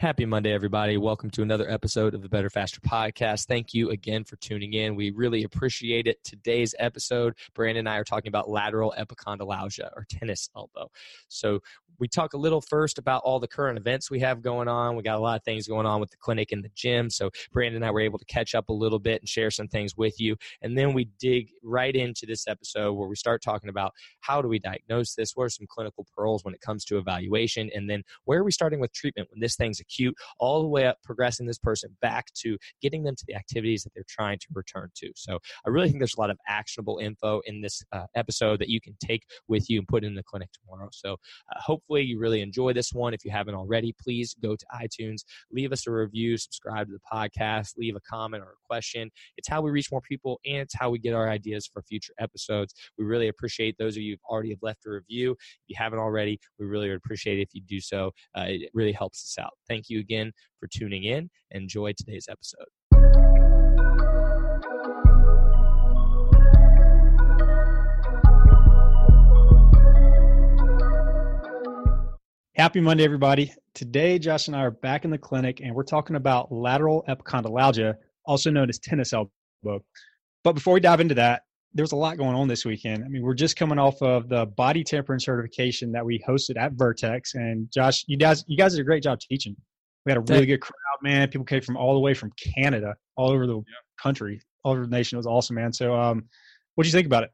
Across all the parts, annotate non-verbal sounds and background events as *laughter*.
Happy Monday, everybody. Welcome to another episode of the Better Faster podcast. Thank you again for tuning in. We really appreciate it. Today's episode, Brandon and I are talking about lateral epicondylalgia or tennis elbow. So, we talk a little first about all the current events we have going on. We got a lot of things going on with the clinic and the gym. So, Brandon and I were able to catch up a little bit and share some things with you. And then we dig right into this episode where we start talking about how do we diagnose this? What are some clinical pearls when it comes to evaluation? And then where are we starting with treatment when this thing's acute, all the way up, progressing this person back to getting them to the activities that they're trying to return to. So I really think there's a lot of actionable info in this uh, episode that you can take with you and put in the clinic tomorrow. So uh, hopefully you really enjoy this one. If you haven't already, please go to iTunes, leave us a review, subscribe to the podcast, leave a comment or a question. It's how we reach more people and it's how we get our ideas for future episodes. We really appreciate those of you who already have left a review. If you haven't already, we really appreciate it if you do so. Uh, it really helps us out. Thank you again for tuning in. Enjoy today's episode. Happy Monday, everybody. Today, Josh and I are back in the clinic and we're talking about lateral epicondylalgia, also known as tennis elbow. But before we dive into that, there's a lot going on this weekend. I mean, we're just coming off of the body tempering certification that we hosted at Vertex. And Josh, you guys, you guys did a great job teaching. We had a really good crowd, man. People came from all the way from Canada, all over the yeah. country, all over the nation. It was awesome, man. So, um, what do you think about it?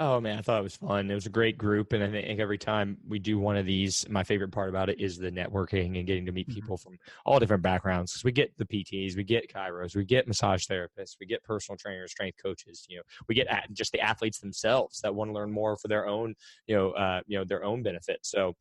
Oh man, I thought it was fun. It was a great group, and I think every time we do one of these, my favorite part about it is the networking and getting to meet mm-hmm. people from all different backgrounds. Because we get the PTs, we get chiros, we get massage therapists, we get personal trainers, strength coaches. You know, we get just the athletes themselves that want to learn more for their own, you know, uh, you know, their own benefit. So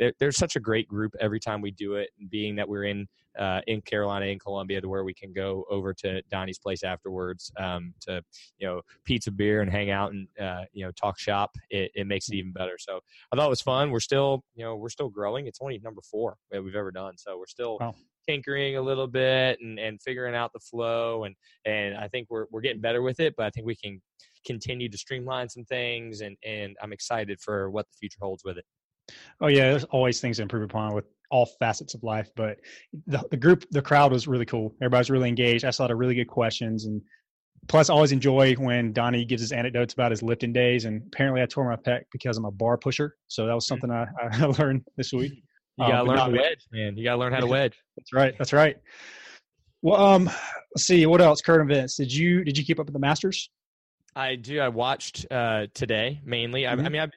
there, there's such a great group every time we do it. Being that we're in uh, in Carolina, in Columbia, to where we can go over to Donnie's place afterwards um, to you know pizza, beer, and hang out and uh, you know talk shop. It, it, makes it even better. So I thought it was fun. We're still you know we're still growing. It's only number four that we've ever done. So we're still. Wow. tinkering a little bit and, and figuring out the flow and and I think we're we're getting better with it but I think we can continue to streamline some things and and I'm excited for what the future holds with it. Oh yeah, there's always things to improve upon with all facets of life. But the, the group, the crowd was really cool. Everybody's really engaged. I saw a lot of really good questions, and plus, I always enjoy when Donnie gives his anecdotes about his lifting days. And apparently, I tore my pec because I'm a bar pusher, so that was mm. something I, *laughs* I learned this week. You gotta um, learn how to wedge, man. You gotta learn how to *laughs* wedge. That's right. That's right. Well, um, let's see what else. Current events. Did you did you keep up with the Masters? I do. I watched uh, today mainly. Mm-hmm. I, I, mean, I've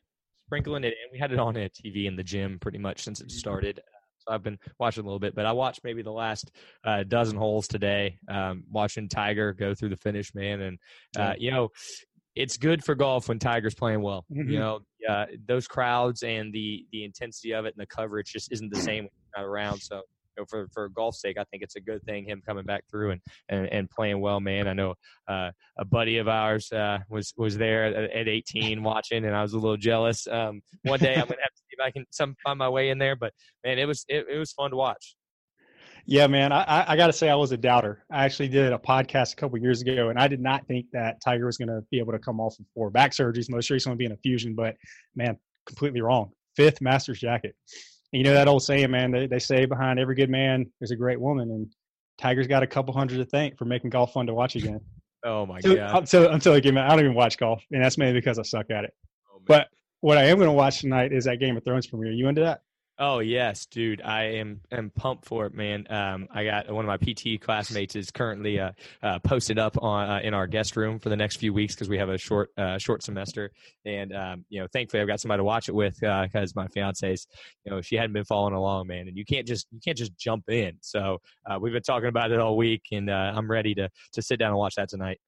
sprinkling it in. We had it on a TV in the gym pretty much since it started. So I've been watching a little bit, but I watched maybe the last uh, dozen holes today. Um, watching Tiger go through the finish, man, and uh, you know, it's good for golf when Tiger's playing well. Mm-hmm. You know, uh, those crowds and the the intensity of it and the coverage just isn't the *clears throat* same when you're not around. So know, for for golf's sake, I think it's a good thing him coming back through and and, and playing well, man. I know uh, a buddy of ours uh, was was there at, at, 18 watching, and I was a little jealous. Um, one day I'm gonna have to see if I can some find my way in there, but man, it was it, it was fun to watch. Yeah, man, I, I got to say I was a doubter. I actually did a podcast a couple years ago, and I did not think that Tiger was going to be able to come off of four back surgeries, most recently being a fusion. But man, completely wrong. Fifth Masters jacket you know that old saying, man. They they say behind every good man there's a great woman, and Tiger's got a couple hundred to thank for making golf fun to watch again. *laughs* oh my so, god! Until until I get, I don't even watch golf, and that's mainly because I suck at it. Oh, but what I am going to watch tonight is that Game of Thrones premiere. You into that? Oh yes, dude. I am am pumped for it, man. Um, I got one of my PT classmates is currently uh, uh, posted up on uh, in our guest room for the next few weeks because we have a short uh, short semester, and um, you know, thankfully I've got somebody to watch it with because uh, my fiance's, you know, she hadn't been following along, man, and you can't just you can't just jump in. So uh, we've been talking about it all week, and I'm ready to to sit down and watch that tonight.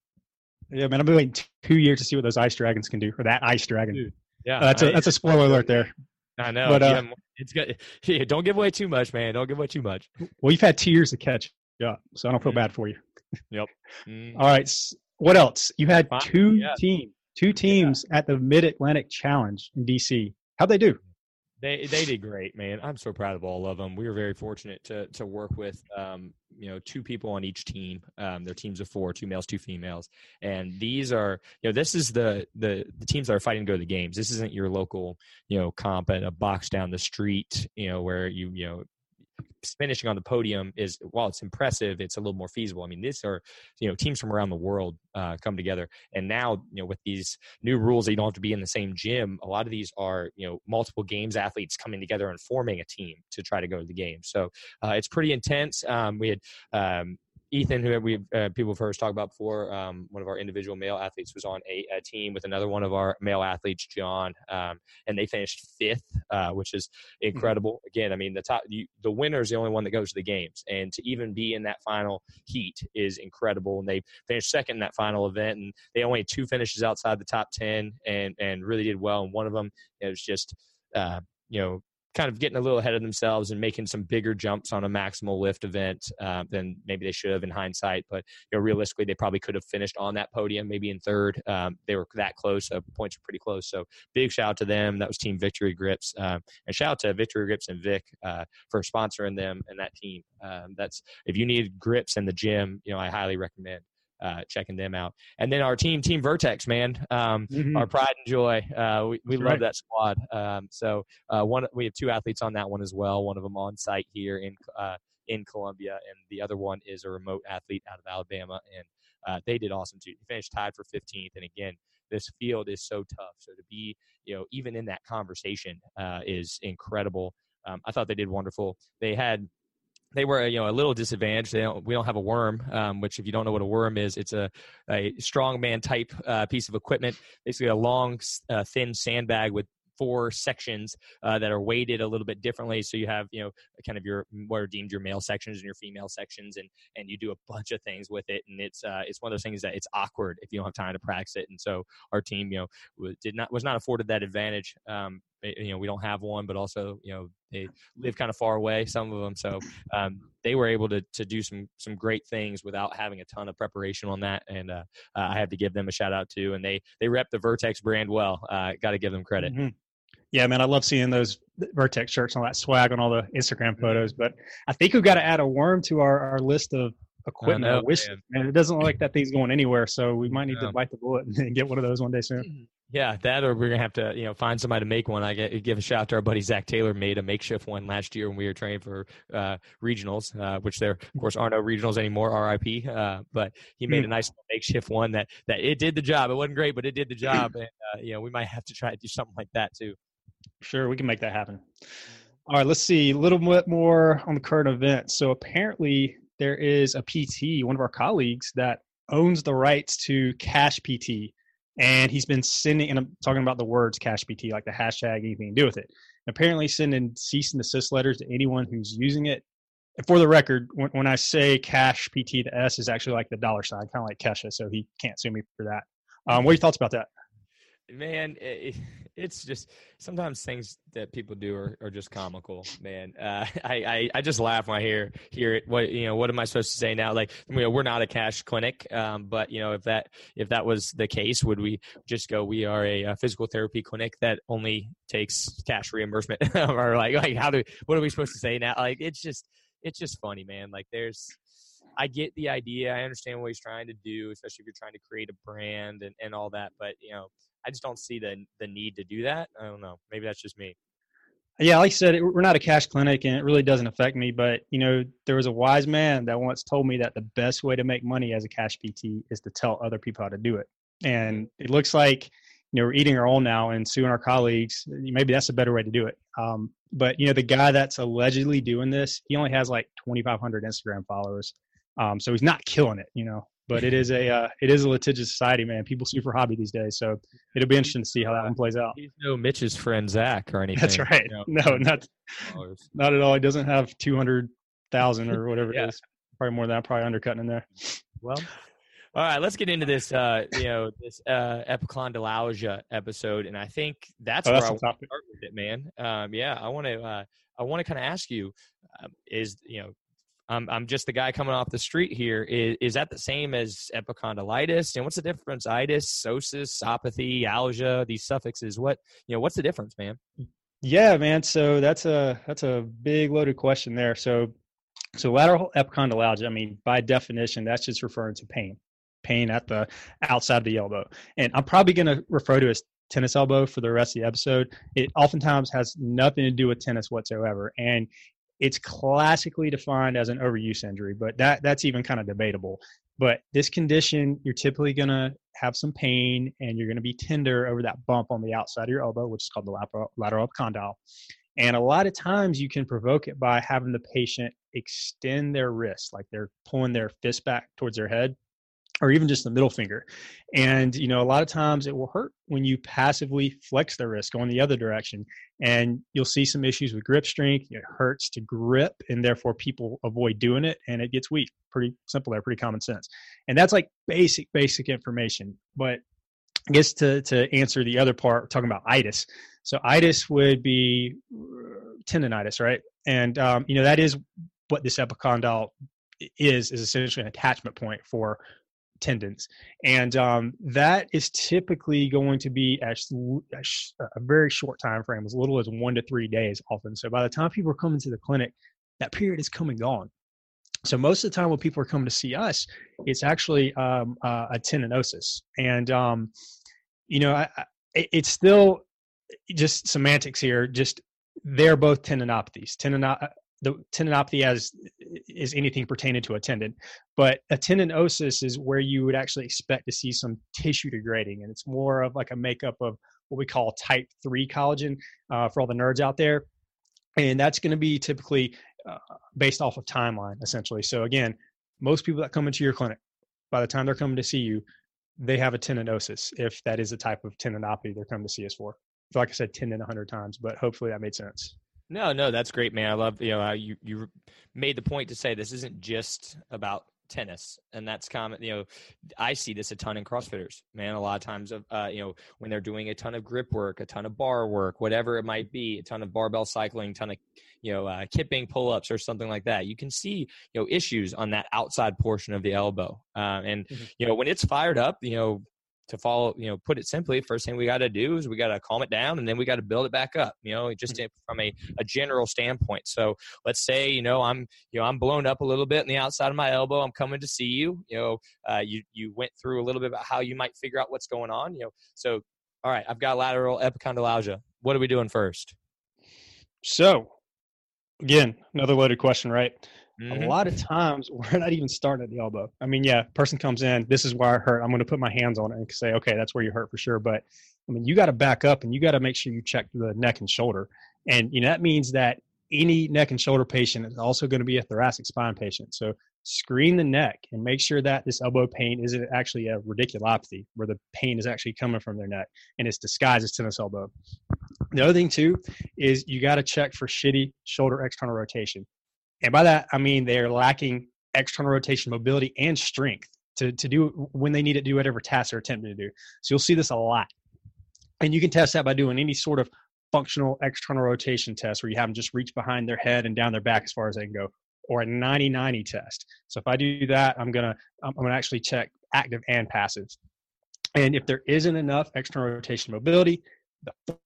Yeah, man, I've been waiting two years to see what those ice dragons can do, or that ice dragon. Dude, yeah, that's a that's a spoiler alert there. I know. But, uh, it's good. *laughs* Yeah, don't give away too much, man. Don't give away too much. Well, you've had two years to catch up, so I don't feel bad for you. Yep. *laughs* Mm. All right. What else? You had Fine. two yeah. teams, two teams yeah. at the Mid Atlantic Challenge in DC. How'd they do? They they did great, man. I'm so proud of all of them. We were very fortunate to to work with um, you know two people on each team. Um, they're teams of four, two males, two females, and these are you know this is the the the teams that are fighting to go to the games. This isn't your local you know comp at a box down the street, you know where you you know finishing on the podium is while it's impressive it's a little more feasible. I mean these are you know teams from around the world uh, come together. And now you know with these new rules you don't have to be in the same gym. A lot of these are you know multiple games athletes coming together and forming a team to try to go to the game. So uh, it's pretty intense. Um, we had um, Ethan, who we uh, people have heard us talk about before, um, one of our individual male athletes was on a, a, team with another one of our male athletes, John, um, and they finished fifth, uh, which is mm-hmm. incredible. Mm-hmm. Again, I mean the top, you, the winner is the only one that goes to the games, and to even be in that final heat is incredible. And they finished second in that final event, and they only had two finishes outside the top ten, and and really did well. And one of them it was just. Uh, you know, kind of getting a little ahead of themselves and making some bigger jumps on a maximal lift event uh, than maybe they should have in hindsight. But you know, realistically, they probably could have finished on that podium, maybe in third. Um, they were that close. Uh, points were pretty close. So big shout out to them. That was Team Victory Grips, um, and shout out to Victory Grips and Vic uh, for sponsoring them and that team. Um, that's if you need grips in the gym, you know, I highly recommend uh, checking them out. And then our team, Team Vertex, man, um, mm-hmm. our pride and joy. Uh, we we love right. that squad. Um, so uh, one, we have two athletes on that one as well. One of them on site here in uh, in Columbia, and the other one is a remote athlete out of Alabama, and uh, they did awesome too. They finished tied for 15th, and again. This field is so tough. So to be, you know, even in that conversation uh, is incredible. Um, I thought they did wonderful. They had they were you know a little disadvantaged. They don't, we don't have a worm, um, which if you don't know what a worm is, it's a a strongman type uh, piece of equipment, basically a long, uh, thin sandbag with four sections uh, that are weighted a little bit differently. So you have, you know, kind of your what are deemed your male sections and your female sections, and and you do a bunch of things with it. And it's uh, it's one of those things that it's awkward if you don't have time to practice it. And so our team, you know, did not was not afforded that advantage. Um, you know, we don't have one, but also, you know, they live kind of far away, some of them. So um, they were able to to do some some great things without having a ton of preparation on that. And uh, I have to give them a shout out too. And they they rep the Vertex brand well. Uh, Got to give them credit. Mm-hmm. Yeah, man, I love seeing those Vertex shirts and all that swag on all the Instagram mm-hmm. photos. But I think we've got to add a worm to our, our list of equipment. Know, wish, man. it doesn't look like that thing's going anywhere. So we might need to bite the bullet *laughs* and get one of those one day soon. Mm-hmm. Yeah, that or we're gonna have to, you know, find somebody to make one. I get, give a shout out to our buddy Zach Taylor made a makeshift one last year when we were training for uh, regionals, uh, which there of course are no regionals anymore, RIP. Uh, but he made a hmm. nice makeshift one that that it did the job. It wasn't great, but it did the job. *clears throat* And uh, you know, we might have to try to do something like that too. Sure, we can make that happen. All right, let's see a little bit more on the current event. So apparently, there is a PT, one of our colleagues, that owns the rights to Cash PT, and he's been sending. And I'm talking about the words Cash PT, like the hashtag, anything to do with it. Apparently, sending cease and desist letters to anyone who's using it. And for the record, when, when I say Cash PT, the S is actually like the dollar sign, kind of like Kesha, so he can't sue me for that. Um, what are your thoughts about that? Man it, *laughs* it's just sometimes things that people do are, are just comical man. Uh, *laughs* I, I, I just laugh when i hear hear it. What you know what am i supposed to say now? Like you know, we're not a cash clinic um, but you know if that if that was the case would we just go we are a, a physical therapy clinic that only takes cash reimbursement? *laughs* Or like like how do what are we supposed to say now? Like it's just it's just funny man like there's I get the idea. I understand what he's trying to do, especially if you're trying to create a brand and, and all that. But you know, I just don't see the the need to do that. I don't know. Maybe that's just me. Yeah, like I said, we're not a cash clinic, and it really doesn't affect me. But you know, there was a wise man that once told me that the best way to make money as a cash PT is to tell other people how to do it. And it looks like you know we're eating our own now and suing our colleagues. Maybe that's a better way to do it. Um, but you know the guy that's allegedly doing this, he only has like 2,500 Instagram followers, um, so he's not killing it. You know, but it is a uh, it is a litigious society, man. People sue for hobby these days, so it'll be interesting to see how that one plays out. He's no Mitch's friend Zach or anything. That's right. You know, no, not not at all. He doesn't have 200,000 or whatever yeah. it is. Probably more than that. Probably undercutting in there. Well, all right, let's get into this. Uh, you know, this uh, epicondylalgia episode, and I think that's, oh, that's where I want to start with it, man. Um, yeah, I want to. Uh, I want to kind of ask you: um, Is you know, I'm I'm just the guy coming off the street here. Is is that the same as epicondylitis? And what's the difference? Itis, psoas, sopathy, algia, these suffixes. What you know? What's the difference, man? Yeah, man. So that's a that's a big loaded question there. So so lateral epicondylalgia. I mean, by definition, that's just referring to pain pain at the outside of the elbow. And I'm probably going to refer to as tennis elbow for the rest of the episode. It oftentimes has nothing to do with tennis whatsoever. And it's classically defined as an overuse injury, but that that's even kind of debatable. But this condition, you're typically going to have some pain and you're going to be tender over that bump on the outside of your elbow, which is called the lateral, epicondyle. And a lot of times you can provoke it by having the patient extend their wrist, like they're pulling their fist back towards their head or even just the middle finger. And, you know, a lot of times it will hurt when you passively flex the wrist going the other direction. And you'll see some issues with grip strength. It hurts to grip, and therefore people avoid doing it and it gets weak. Pretty simple there, pretty common sense. And that's like basic, basic information. But I guess to, to answer the other part, talking about itis. So itis would be tendonitis, right? And, um, you know, that is what this epicondyle is, is essentially an attachment point for tendons and um, that is typically going to be a, a, very short time frame as little as one to three days often. So by the time people are coming to the clinic that period is come and gone. So most of the time when people are coming to see us it's actually um, uh, a tendinosis. And um, you know I, I, it's still just semantics here just they're both tendinopathies. Tendinop- the tendinopathy as is anything pertaining to a tendon, but a tendinosis is where you would actually expect to see some tissue degrading, and it's more of like a makeup of what we call type three collagen uh, for all the nerds out there, and that's going to be typically uh, based off of timeline essentially. So again, most people that come into your clinic, by the time they're coming to see you, they have a tendinosis if that is a type of tendinopathy they're coming to see us for. So like I said, tendon a hundred times, but hopefully that made sense. No, no, that's great, man. I love you know how you you made the point to say this isn't just about tennis and that's common you know i see this a ton in crossfitters man a lot of times of uh, you know when they're doing a ton of grip work a ton of bar work whatever it might be a ton of barbell cycling ton of you know uh, kipping pull-ups or something like that you can see you know issues on that outside portion of the elbow uh, and mm-hmm. you know when it's fired up you know to follow, you know, put it simply, first thing we got to do is we got to calm it down and then we got to build it back up, you know, just mm-hmm. from a, a general standpoint. So let's say, you know, I'm, you know, I'm blown up a little bit in the outside of my elbow. I'm coming to see you, you know, uh, you, you went through a little bit about how you might figure out what's going on, you know, so, all right, I've got lateral epicondylalgia. What are we doing first? So again, another loaded question, right? Mm-hmm. A lot of times *laughs* we're not even starting at the elbow. I mean, yeah, person comes in, this is where I hurt. I'm going to put my hands on it and say, okay, that's where you hurt for sure. But I mean, you got to back up and you got to make sure you check the neck and shoulder. And you know that means that any neck and shoulder patient is also going to be a thoracic spine patient. So screen the neck and make sure that this elbow pain isn't actually a radiculopathy where the pain is actually coming from their neck and it's disguised as tennis elbow. The other thing too is you got to check for shitty shoulder external rotation. And by that, I mean they're lacking external rotation mobility and strength to, to do when they need to do whatever task they're attempting to do. So you'll see this a lot. And you can test that by doing any sort of functional external rotation test where you have them just reach behind their head and down their back as far as they can go, or a 90-90 test. So if I do that, I'm gonna I'm gonna actually check active and passive. And if there isn't enough external rotation mobility, the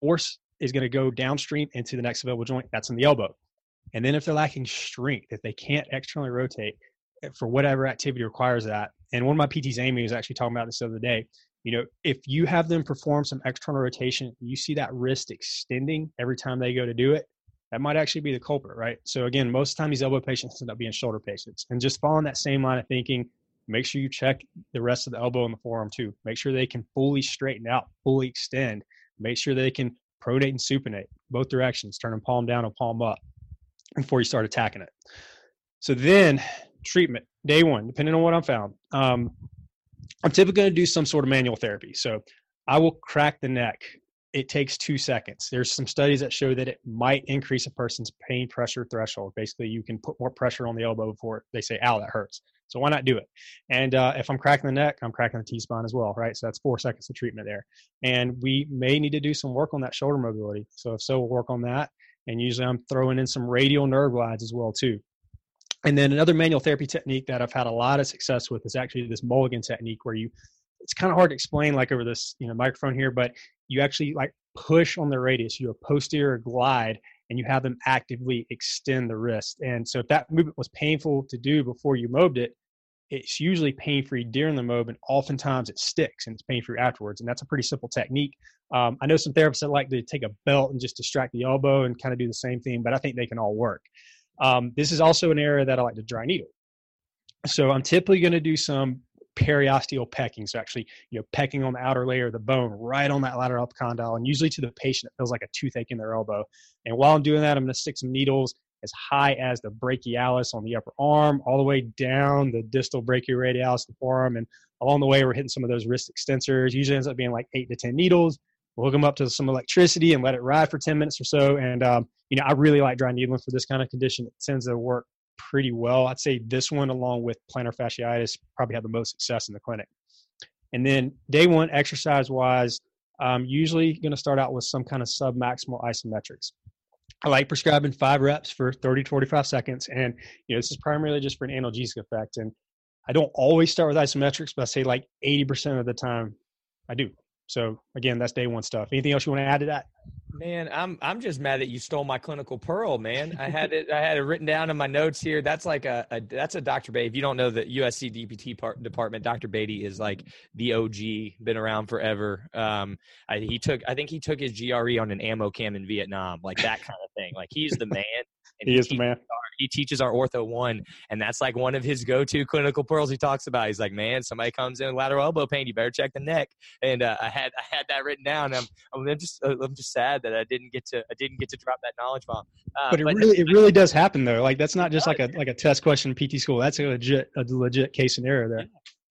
force is going to go downstream into the next available joint. That's in the elbow. And then if they're lacking strength, if they can't externally rotate eh, for whatever activity requires that, and one of my PTs, Amy, was actually talking about this the other day. You know, if you have them perform some external rotation, you see that wrist extending every time they go to do it, that might actually be the culprit, right? So again, most of the time these elbow patients end up being shoulder patients. And just following that same line of thinking, make sure you check the rest of the elbow and the forearm too. Make sure they can fully straighten out, fully extend. Make sure they can pronate and supinate both directions, turn them palm down and palm up before you start attacking it. So then treatment day one, depending on what I'm found. Um, I'm typically going to do some sort of manual therapy. So I will crack the neck. It takes two seconds. There's some studies that show that it might increase a person's pain pressure threshold. Basically, you can put more pressure on the elbow before they say, ow, that hurts. So why not do it? And uh, if I'm cracking the neck, I'm cracking the T spine as well, right? So that's four seconds of treatment there. And we may need to do some work on that shoulder mobility. So if so, we'll work on that. And usually I'm throwing in some radial nerve glides as well too. And then another manual therapy technique that I've had a lot of success with is actually this mulligan technique where you it's kind of hard to explain like over this you know microphone here, but you actually like push on the radius, you a posterior glide and you have them actively extend the wrist. And so if that movement was painful to do before you mobed it, it's usually pain free during the mob, and oftentimes it sticks and it's pain free afterwards. And that's a pretty simple technique. Um, I know some therapists that like to take a belt and just distract the elbow and kind of do the same thing, but I think they can all work. Um, this is also an area that I like to dry needle. So I'm typically going to do some periosteal pecking. So actually, you know, pecking on the outer layer of the bone right on that lateral epicondyle, and usually to the patient, it feels like a toothache in their elbow. And while I'm doing that, I'm going to stick some needles as high as the brachialis on the upper arm, all the way down the distal brachioradialis, the forearm, and along the way, we're hitting some of those wrist extensors. Usually ends up being like eight to ten needles. We'll hook them up to some electricity and let it ride for 10 minutes or so. And, um, you know, I really like dry needling for this kind of condition. It tends to work pretty well. I'd say this one, along with plantar fasciitis, probably had the most success in the clinic. And then day one, exercise wise, I'm usually going to start out with some kind of submaximal isometrics. I like prescribing five reps for 30 to 45 seconds. And, you know, this is primarily just for an analgesic effect. And I don't always start with isometrics, but I say like 80% of the time I do. So again, that's day one stuff. Anything else you want to add to that? Man, I'm I'm just mad that you stole my clinical pearl, man. I had *laughs* it I had it written down in my notes here. That's like a, a that's a Dr. Beatty. If you don't know the USC DPT part, department, Dr. Beatty is like the OG, been around forever. Um, I, he took I think he took his GRE on an ammo cam in Vietnam, like that kind of thing. Like he's the man. *laughs* he, he is the man. He teaches our ortho one, and that's like one of his go-to clinical pearls. He talks about. He's like, man, somebody comes in with lateral elbow pain, you better check the neck. And uh, I had I had that written down. I'm I'm just I'm just sad that I didn't get to I didn't get to drop that knowledge bomb. Uh, but it but, really it really does happen though. Like that's not just like a *laughs* like a test question in PT school. That's a legit a legit case scenario there. Yeah.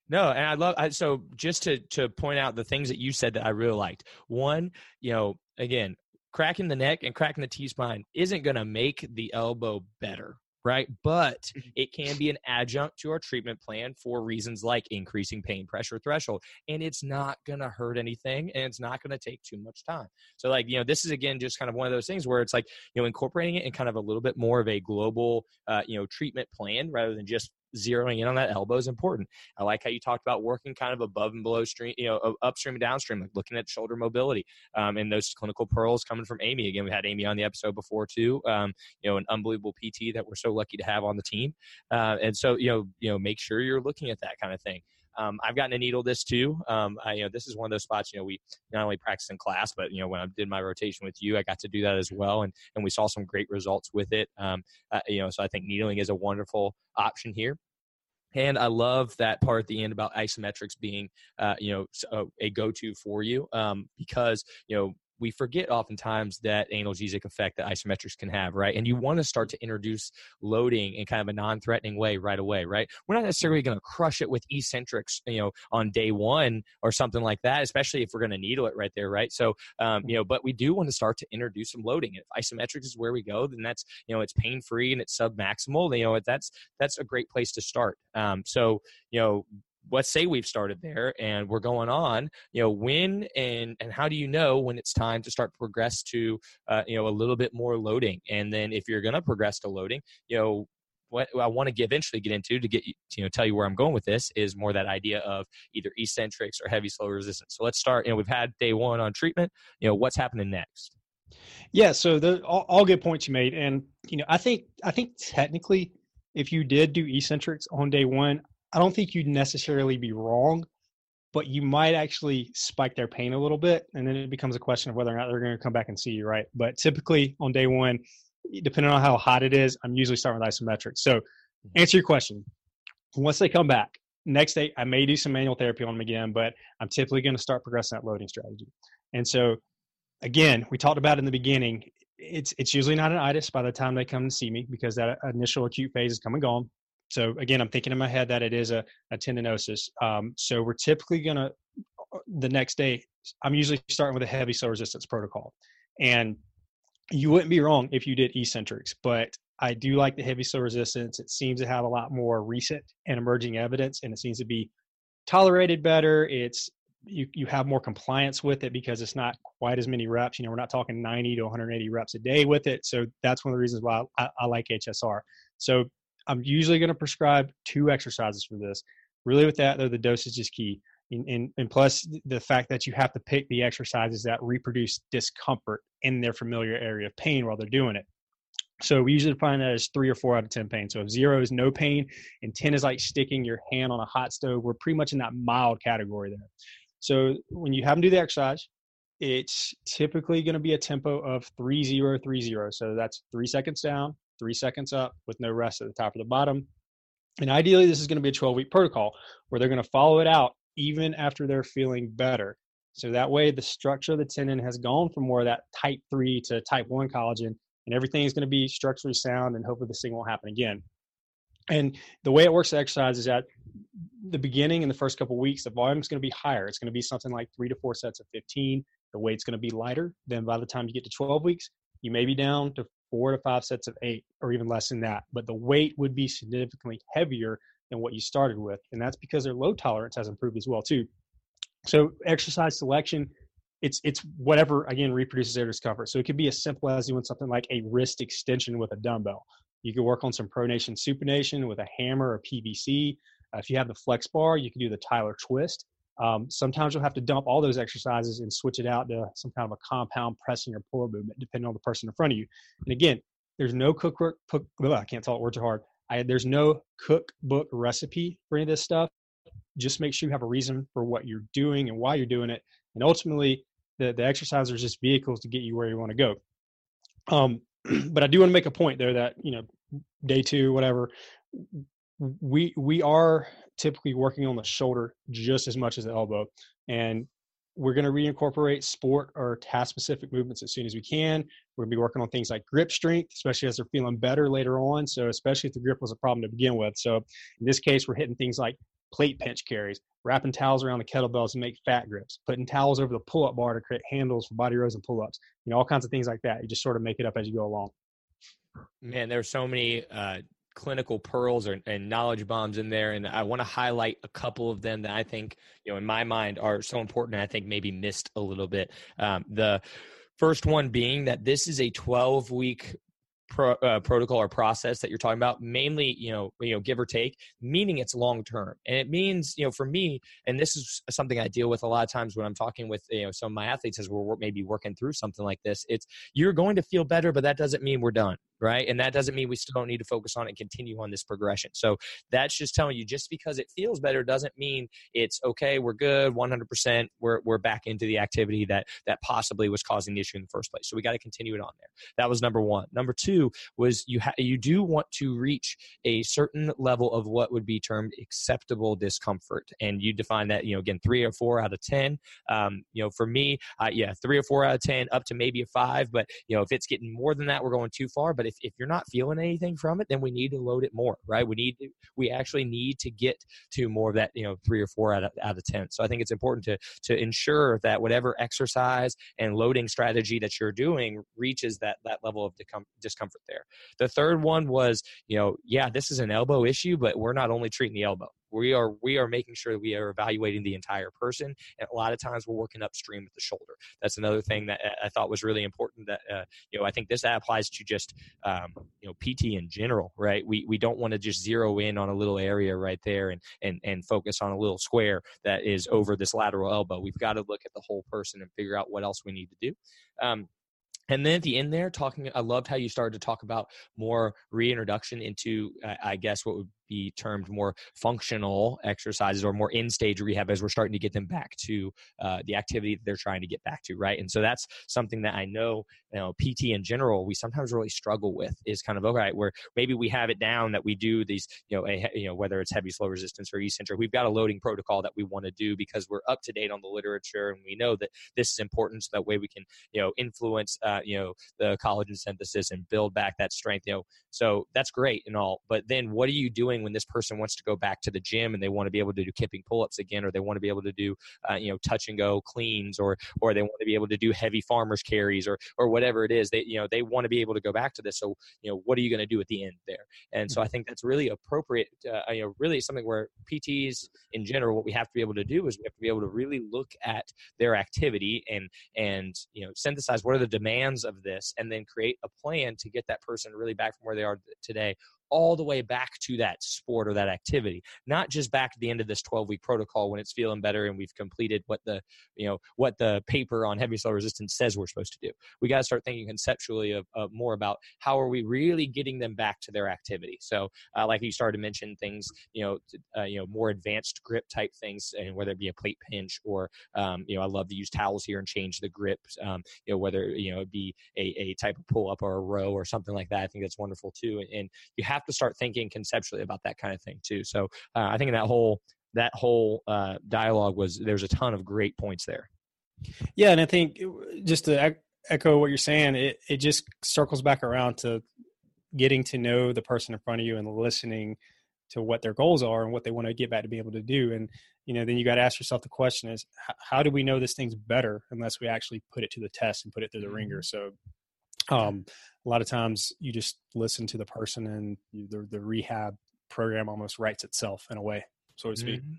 No, and I love I, so just to to point out the things that you said that I really liked. One, you know, again, cracking the neck and cracking the T spine isn't going to make the elbow better, right? But mm-hmm. it can be an adjunct to our treatment plan for reasons like increasing pain pressure threshold. And it's not going to hurt anything and it's not going to take too much time. So, like, you know, this is again just kind of one of those things where it's like, you know, incorporating it in kind of a little bit more of a global, uh, you know, treatment plan rather than just zeroing in on that elbow is important. I like how you talked about working kind of above and below stream, you know, upstream and downstream, like looking at shoulder mobility um, and those clinical pearls coming from Amy. Again, we had Amy on the episode before too. Um, you know, an unbelievable PT that we're so lucky to have on the team. Uh, and so, you know, you know, make sure you're looking at that kind of thing. Um, I've gotten a needle this too. Um, I, you know, this is one of those spots. You know, we not only practice in class, but you know, when I did my rotation with you, I got to do that as well, and and we saw some great results with it. Um, uh, you know, so I think needling is a wonderful option here. And I love that part at the end about isometrics being, uh, you know, a, a go-to for you um, because you know we forget oftentimes that analgesic effect that isometrics can have, right? And you want to start to introduce loading in kind of a non-threatening way right away, right? We're not necessarily going to crush it with eccentrics, you know, on day one or something like that, especially if we're going to needle it right there, right? So, um, you know, but we do want to start to introduce some loading. If isometrics is where we go, then that's you know it's pain-free and it's sub-maximal. You know, that's that's a great place to start. Um, so, you know, let's say we've started there and we're going on you know when and and how do you know when it's time to start to progress to uh, you know a little bit more loading and then if you're going to progress to loading you know what I want to get, eventually get into to get you, know, tell you where I'm going with this is more that idea of either eccentrics or heavy slow resistance. So let's start. You know, we've had day one on treatment. You know, what's happening next? Yeah. So the all, all good points you made, and you know, I think I think technically, if you did do eccentrics on day one, I don't think you'd necessarily be wrong, but you might actually spike their pain a little bit. And then it becomes a question of whether or not they're going to come back and see you, right? But typically on day one, depending on how hot it is, I'm usually starting with isometrics. So mm-hmm. answer your question. Once they come back, next day, I may do some manual therapy on them again, but I'm typically going to start progressing that loading strategy. And so, again, we talked about in the beginning, it's it's usually not an itis by the time they come to see me because that initial acute phase is come and gone. So again, I'm thinking in my head that it is a, a tendinosis. Um, so we're typically going to the next day. I'm usually starting with a heavy slow resistance protocol, and you wouldn't be wrong if you did eccentrics, but I do like the heavy slow resistance. It seems to have a lot more recent and emerging evidence, and it seems to be tolerated better. It's you you have more compliance with it because it's not quite as many reps. You know, we're not talking 90 to 180 reps a day with it. So that's one of the reasons why I, I like HSR. So I'm usually going to prescribe two exercises for this. Really, with that though, the dosage is key. And, and, and, plus the fact that you have to pick the exercises that reproduce discomfort in their familiar area of pain while they're doing it. So we usually define that as three or four out of 10 pain. So if zero is no pain and 10 is like sticking your hand on a hot stove, we're pretty much in that mild category there. So when you have them do the exercise, it's typically going to be a tempo of three zero three zero. So that's three seconds down, three seconds up with no rest at the top or the bottom. And ideally, this is going to be a 12 week protocol where they're going to follow it out even after they're feeling better. So that way, the structure of the tendon has gone from more of that type 3 to type 1 collagen, and everything is going to be structurally sound, and hopefully, this thing won't happen again. And the way it works, the exercise is that the beginning in the first couple weeks, the volume is going to be higher. It's going to be something like three to four sets of 15. The weight's going to be lighter. Then by the time you get to 12 weeks, you may be down to four to five sets of eight or even less than that. But the weight would be significantly heavier than what you started with. And that's because their load tolerance has improved as well too. So exercise selection, it's it's whatever again reproduces their discomfort. So it could be as simple as doing something like a wrist extension with a dumbbell. You could work on some pronation supination with a hammer or PVC. Uh, if you have the flex bar, you can do the Tyler twist. Um, sometimes you'll have to dump all those exercises and switch it out to some kind of a compound pressing or pull movement, depending on the person in front of you. And again, there's no cookbook. Cook, I can't talk are hard. I, there's no cookbook recipe for any of this stuff. Just make sure you have a reason for what you're doing and why you're doing it. And ultimately, the, the exercises are just vehicles to get you where you want to go. Um, *clears throat* but I do want to make a point there that you know, day two, whatever, we we are typically working on the shoulder just as much as the elbow, and we're going to reincorporate sport or task specific movements as soon as we can. We're going to be working on things like grip strength, especially as they're feeling better later on. So, especially if the grip was a problem to begin with. So, in this case, we're hitting things like plate pinch carries, wrapping towels around the kettlebells to make fat grips, putting towels over the pull up bar to create handles for body rows and pull ups, you know, all kinds of things like that. You just sort of make it up as you go along. Man, there's so many uh, clinical pearls or, and knowledge bombs in there, and I want to highlight a couple of them that I think, you know, in my mind are so important. I think maybe missed a little bit. Um, the first one being that this is a 12 week pro, uh, protocol or process that you're talking about mainly you know you know give or take meaning it's long term and it means you know for me and this is something i deal with a lot of times when i'm talking with you know some of my athletes as we're maybe working through something like this it's you're going to feel better but that doesn't mean we're done right? And that doesn't mean we still don't need to focus on it and continue on this progression. So that's just telling you just because it feels better doesn't mean it's okay, we're good, 100%, we're, we're back into the activity that, that possibly was causing the issue in the first place. So we got to continue it on there. That was number one. Number two was you, ha- you do want to reach a certain level of what would be termed acceptable discomfort. And you define that, you know, again, three or four out of 10. Um, you know, for me, uh, yeah, three or four out of 10, up to maybe a five. But, you know, if it's getting more than that, we're going too far. But if if, if you're not feeling anything from it, then we need to load it more, right? We need to, we actually need to get to more of that, you know, three or four out of, out of 10. So I think it's important to, to ensure that whatever exercise and loading strategy that you're doing reaches that, that level of discomfort there. The third one was, you know, yeah, this is an elbow issue, but we're not only treating the elbow we are we are making sure that we are evaluating the entire person and a lot of times we're working upstream with the shoulder. That's another thing that i thought was really important that uh, you know i think this applies to just um, you know pt in general right? We we don't want to just zero in on a little area right there and and and focus on a little square that is over this lateral elbow. We've got to look at the whole person and figure out what else we need to do. Um, and then at the end there talking i loved how you started to talk about more reintroduction into i guess what would be termed more functional exercises or more in stage rehab as we're starting to get them back to uh, the activity that they're trying to get back to, right? And so that's something that I know, you know, PT in general, we sometimes really struggle with is kind of, all right, where maybe we have it down that we do these, you know, a, you know, whether it's heavy slow resistance or eccentric, we've got a loading protocol that we want to do because we're up to date on the literature and we know that this is important so that way we can, you know, influence, uh, you know, the collagen synthesis and build back that strength, you know, so that's great and all. But then what are you doing when this person wants to go back to the gym and they want to be able to do kipping pull-ups again, or they want to be able to do, uh, you know, touch and go cleans, or or they want to be able to do heavy farmers carries, or or whatever it is. They you know they want to be able to go back to this. So you know what are you going to do at the end there? And so I think that's really appropriate. Uh, you know, really something where PTs in general, what we have to be able to do is we have to be able to really look at their activity and and you know synthesize what are the demands of this, and then create a plan to get that person really back from where they are today all the way back to that sport or that activity not just back at the end of this 12 week protocol when it's feeling better and we've completed what the you know what the paper on heavy slow resistance says we're supposed to do. We got to start thinking conceptually of, of, more about how are we really getting them back to their activity. So uh, like you started to mention things you know uh, you know more advanced grip type things and whether it be a plate pinch or um, you know i love to use towels here and change the grip um, you know whether you know it be a, a type of pull up or a row or something like that. I think that's wonderful too and you have have to start thinking conceptually about that kind of thing too. So uh, I think in that whole that whole uh, dialogue was there's a ton of great points there. Yeah, and I think uh, just to echo what you're saying, it it just circles back around to getting to know the person in front of you and listening to what their goals are and what they want to get back to be able to do and you know then you got to ask yourself the question is how do we know this thing's better unless we actually put it to the test and put it through the ringer mm-hmm. so um a lot of times you just listen to the person and the, the rehab program almost writes itself in a way, so to speak. Mm-hmm.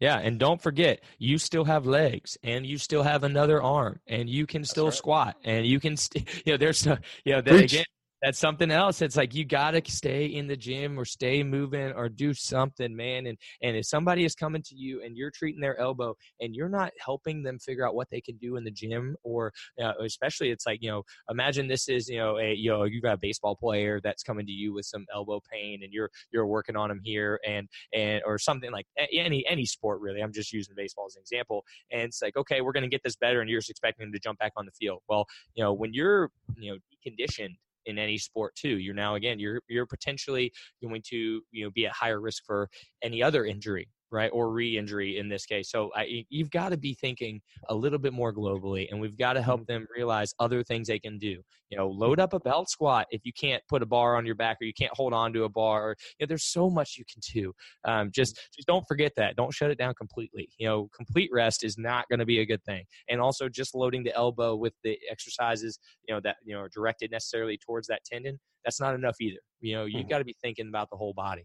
Yeah, and don't forget, you still have legs, and you still have another arm, and you can still right. squat, and you can, st- *laughs* you know, there's, you know, then again, that's something else. It's like you gotta stay in the gym or stay moving or do something, man. And and if somebody is coming to you and you're treating their elbow and you're not helping them figure out what they can do in the gym, or uh, especially it's like you know, imagine this is you know a you know you got a baseball player that's coming to you with some elbow pain and you're you're working on them here and and or something like any any sport really. I'm just using baseball as an example. And it's like okay, we're gonna get this better, and you're just expecting them to jump back on the field. Well, you know when you're you know deconditioned in any sport too. You're now again you're you're potentially going to you know be at higher risk for any other injury right or re-injury in this case. So I, you've got to be thinking a little bit more globally and we've got to help mm-hmm. them realize other things they can do. You know load up a belt squat if you can't put a bar on your back or you can't hold on to a bar. Or, you know, there's so much you can do. Um, just mm-hmm. just don't forget that. Don't shut it down completely. You know complete rest is not going to be a good thing. And also just loading the elbow with the exercises you know that you know are directed necessarily towards that tendon that's not enough either. You know you mm-hmm. got to be thinking about the whole body.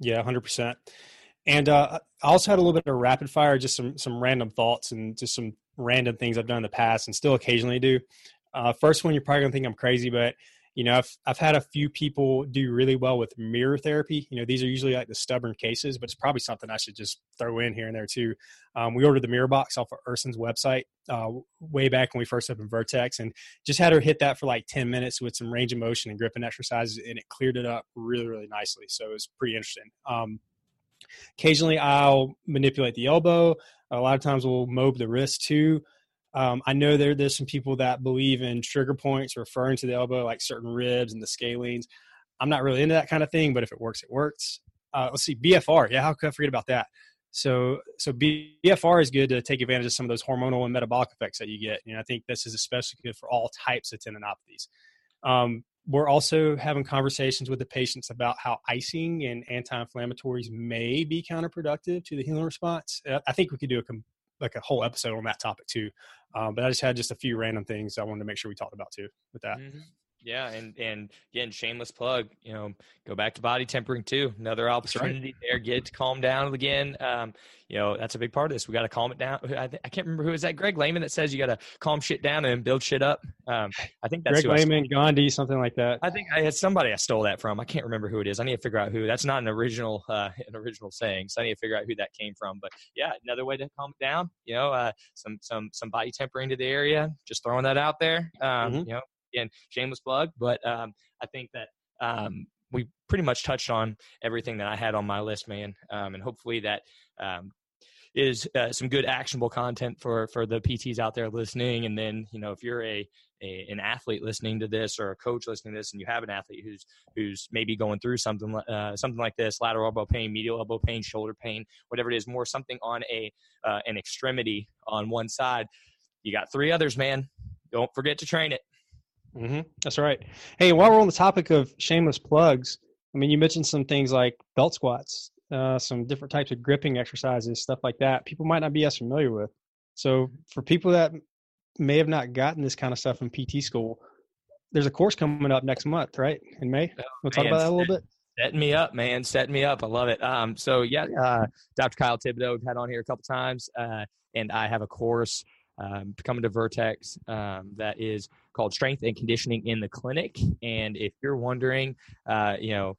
Yeah 100% and uh, I also had a little bit of rapid fire, just some some random thoughts and just some random things I've done in the past and still occasionally do. Uh, first one, you're probably gonna think I'm crazy, but you know, I've I've had a few people do really well with mirror therapy. You know, these are usually like the stubborn cases, but it's probably something I should just throw in here and there too. Um, we ordered the mirror box off of Urson's website uh, way back when we first opened Vertex, and just had her hit that for like ten minutes with some range of motion and gripping exercises, and it cleared it up really really nicely. So it was pretty interesting. Um, Occasionally, I'll manipulate the elbow. A lot of times, we'll mob the wrist too. Um, I know there, there's some people that believe in trigger points referring to the elbow, like certain ribs and the scalenes. I'm not really into that kind of thing, but if it works, it works. Uh, let's see, BFR. Yeah, how could I forget about that? So, so BFR is good to take advantage of some of those hormonal and metabolic effects that you get. And I think this is especially good for all types of tendinopathies. Um, we're also having conversations with the patients about how icing and anti-inflammatories may be counterproductive to the healing response. Uh, I think we could do a like a whole episode on that topic too. Um, but I just had just a few random things I wanted to make sure we talked about too with that. Mm-hmm. Yeah, and and again, shameless plug. You know, go back to body tempering too. Another opportunity right. there. Get to calm down again. Um, you know, that's a big part of this. We got to calm it down. I, th- I, can't remember who is that. Greg Lehman that says you got to calm shit down and build shit up. Um, I think that's Greg Lehman, Gandhi, something like that. I think I had somebody I stole that from. I can't remember who it is. I need to figure out who. That's not an original uh, *laughs* an original saying. So I need to figure out who that came from. But yeah, another way to calm it down. You know, uh, some some some body tempering to the area. Just throwing that out there. Um, mm-hmm. You know, again, shameless plug, but um, I think that um, we pretty much touched on everything that I had on my list, man. Um, and hopefully that um, is uh, some good actionable content for for the PTs out there listening. And then you know if you're a, a, an athlete listening to this or a coach listening to this, and you have an athlete who's who's maybe going through something uh, something like this, lateral elbow pain, medial elbow pain, shoulder pain, whatever it is, more something on a uh, an extremity on one side. You got three others, man. Don't forget to train it. Mm-hmm. That's right. Hey, while we're on the topic of shameless plugs, I mean, you mentioned some things like belt squats uh, some different types of gripping exercises, stuff like that. People might not be as familiar with. So for people that may have not gotten this kind of stuff in PT school, there's a course coming up next month, right? In May. Oh, we'll talk about that a little bit. Setting me up, man. Setting me up. I love it. Um, so yeah, uh, Dr. Kyle Thibodeau we've had on here a couple times, uh, and I have a course um, coming to Vertex um, that is called Strength and Conditioning in the Clinic. And if you're wondering, uh, you know,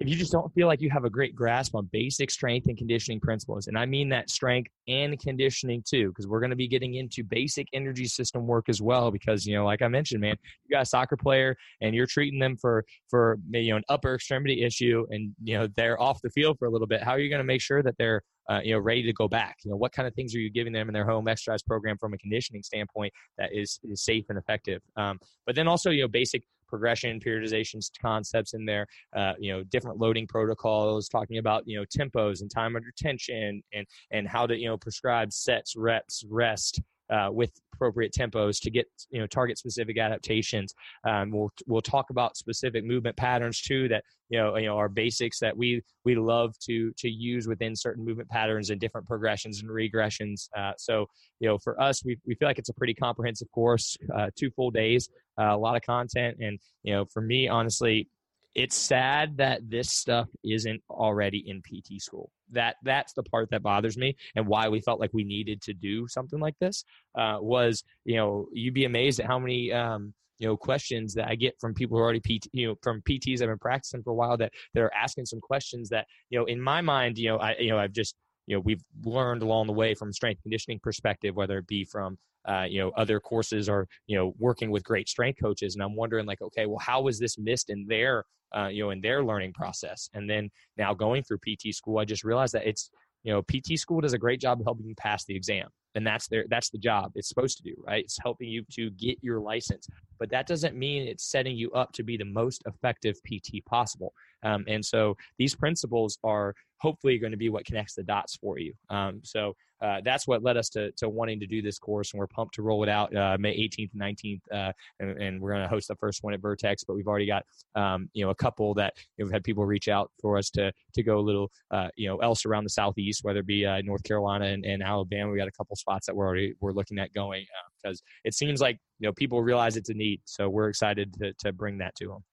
if you just don't feel like you have a great grasp on basic strength and conditioning principles, and I mean that strength and conditioning too, because we're going to be getting into basic energy system work as well. Because you know, like I mentioned, man, you got a soccer player and you're treating them for for you know an upper extremity issue, and you know they're off the field for a little bit. How are you going to make sure that they're uh, you know ready to go back? You know, what kind of things are you giving them in their home exercise program from a conditioning standpoint that is, is safe and effective? Um, but then also you know basic progression periodizations concepts in there uh, you know different loading protocols talking about you know tempos and time under tension and and how to you know prescribe sets reps rest uh, with appropriate tempos to get you know target specific adaptations. Um, we'll we'll talk about specific movement patterns too that you know you know are basics that we we love to to use within certain movement patterns and different progressions and regressions. Uh, so you know for us we we feel like it's a pretty comprehensive course, uh, two full days, uh, a lot of content, and you know for me honestly it's sad that this stuff isn't already in PT school. That that's the part that bothers me, and why we felt like we needed to do something like this uh, was, you know, you'd be amazed at how many. Um, you know questions that I get from people who are already PT, you know, from PTs I've been practicing for a while that that are asking some questions that you know in my mind, you know, I you know I've just you know we've learned along the way from strength conditioning perspective, whether it be from uh, you know other courses are you know working with great strength coaches, and I'm wondering like, okay, well, how was this missed in their uh, you know, in their learning process. And then now going through PT school, I just realized that it's, you know, PT school does a great job of helping you pass the exam. And that's their that's the job it's supposed to do, right? It's helping you to get your license. But that doesn't mean it's setting you up to be the most effective PT possible. Um, and so these principles are hopefully going to be what connects the dots for you. Um, so uh, that's what led us to, to wanting to do this course, and we're pumped to roll it out uh, May 18th and 19th, uh, and, and, we're going to host the first one at Vertex. But we've already got um, you know a couple that you know, we've had people reach out for us to to go a little uh, you know else around the southeast, whether it be uh, North Carolina and, and, Alabama. We got a couple spots that we're already we're looking at going because it seems like you know people realize it's a need, so we're excited to to bring that to them.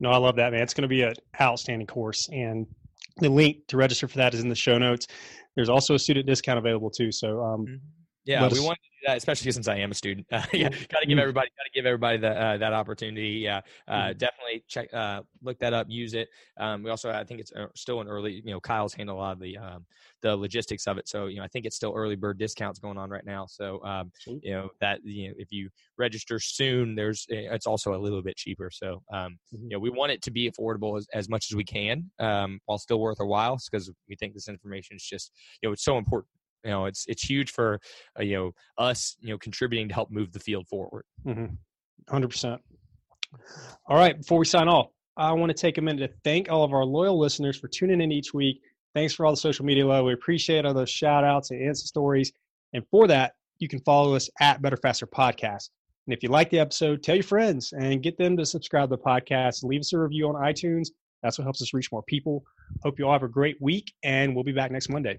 No, I love that, man. It's going to be an outstanding course, and the link to register for that is in the show notes. There's also a student discount available too. So um, mm-hmm. yeah, we want to do that, especially since I am a student. *laughs* Uh, yeah, got to give mm-hmm. everybody got to give everybody the, uh, that opportunity. Yeah, uh, mm-hmm. definitely check uh, look that up, use it. Um, we also I think it's uh, still an early. You know, Kyle's handled a lot of the um, the logistics of it. So you know, I think it's still early bird discounts going on right now. So um, you know that you know if you register soon, there's eh, it's also a little bit cheaper. So um, mm-hmm. you know we want it to be affordable as, as much as we can, um, while still worth a while, because we think this information is just you know it's so important you know it's it's huge for uh, you know us you know contributing to help move the field forward. Mm-hmm. 100% all right before we sign off i want to take a minute to thank all of our loyal listeners for tuning in each week. Thanks for all the social media love. We appreciate all those shout outs and answer stories. And for that you can follow us at better faster podcast. And if you like the episode tell your friends and get them to subscribe to the podcast. Leave us a review on itunes. That's what helps us reach more people. Hope you all have a great week and we'll be back next monday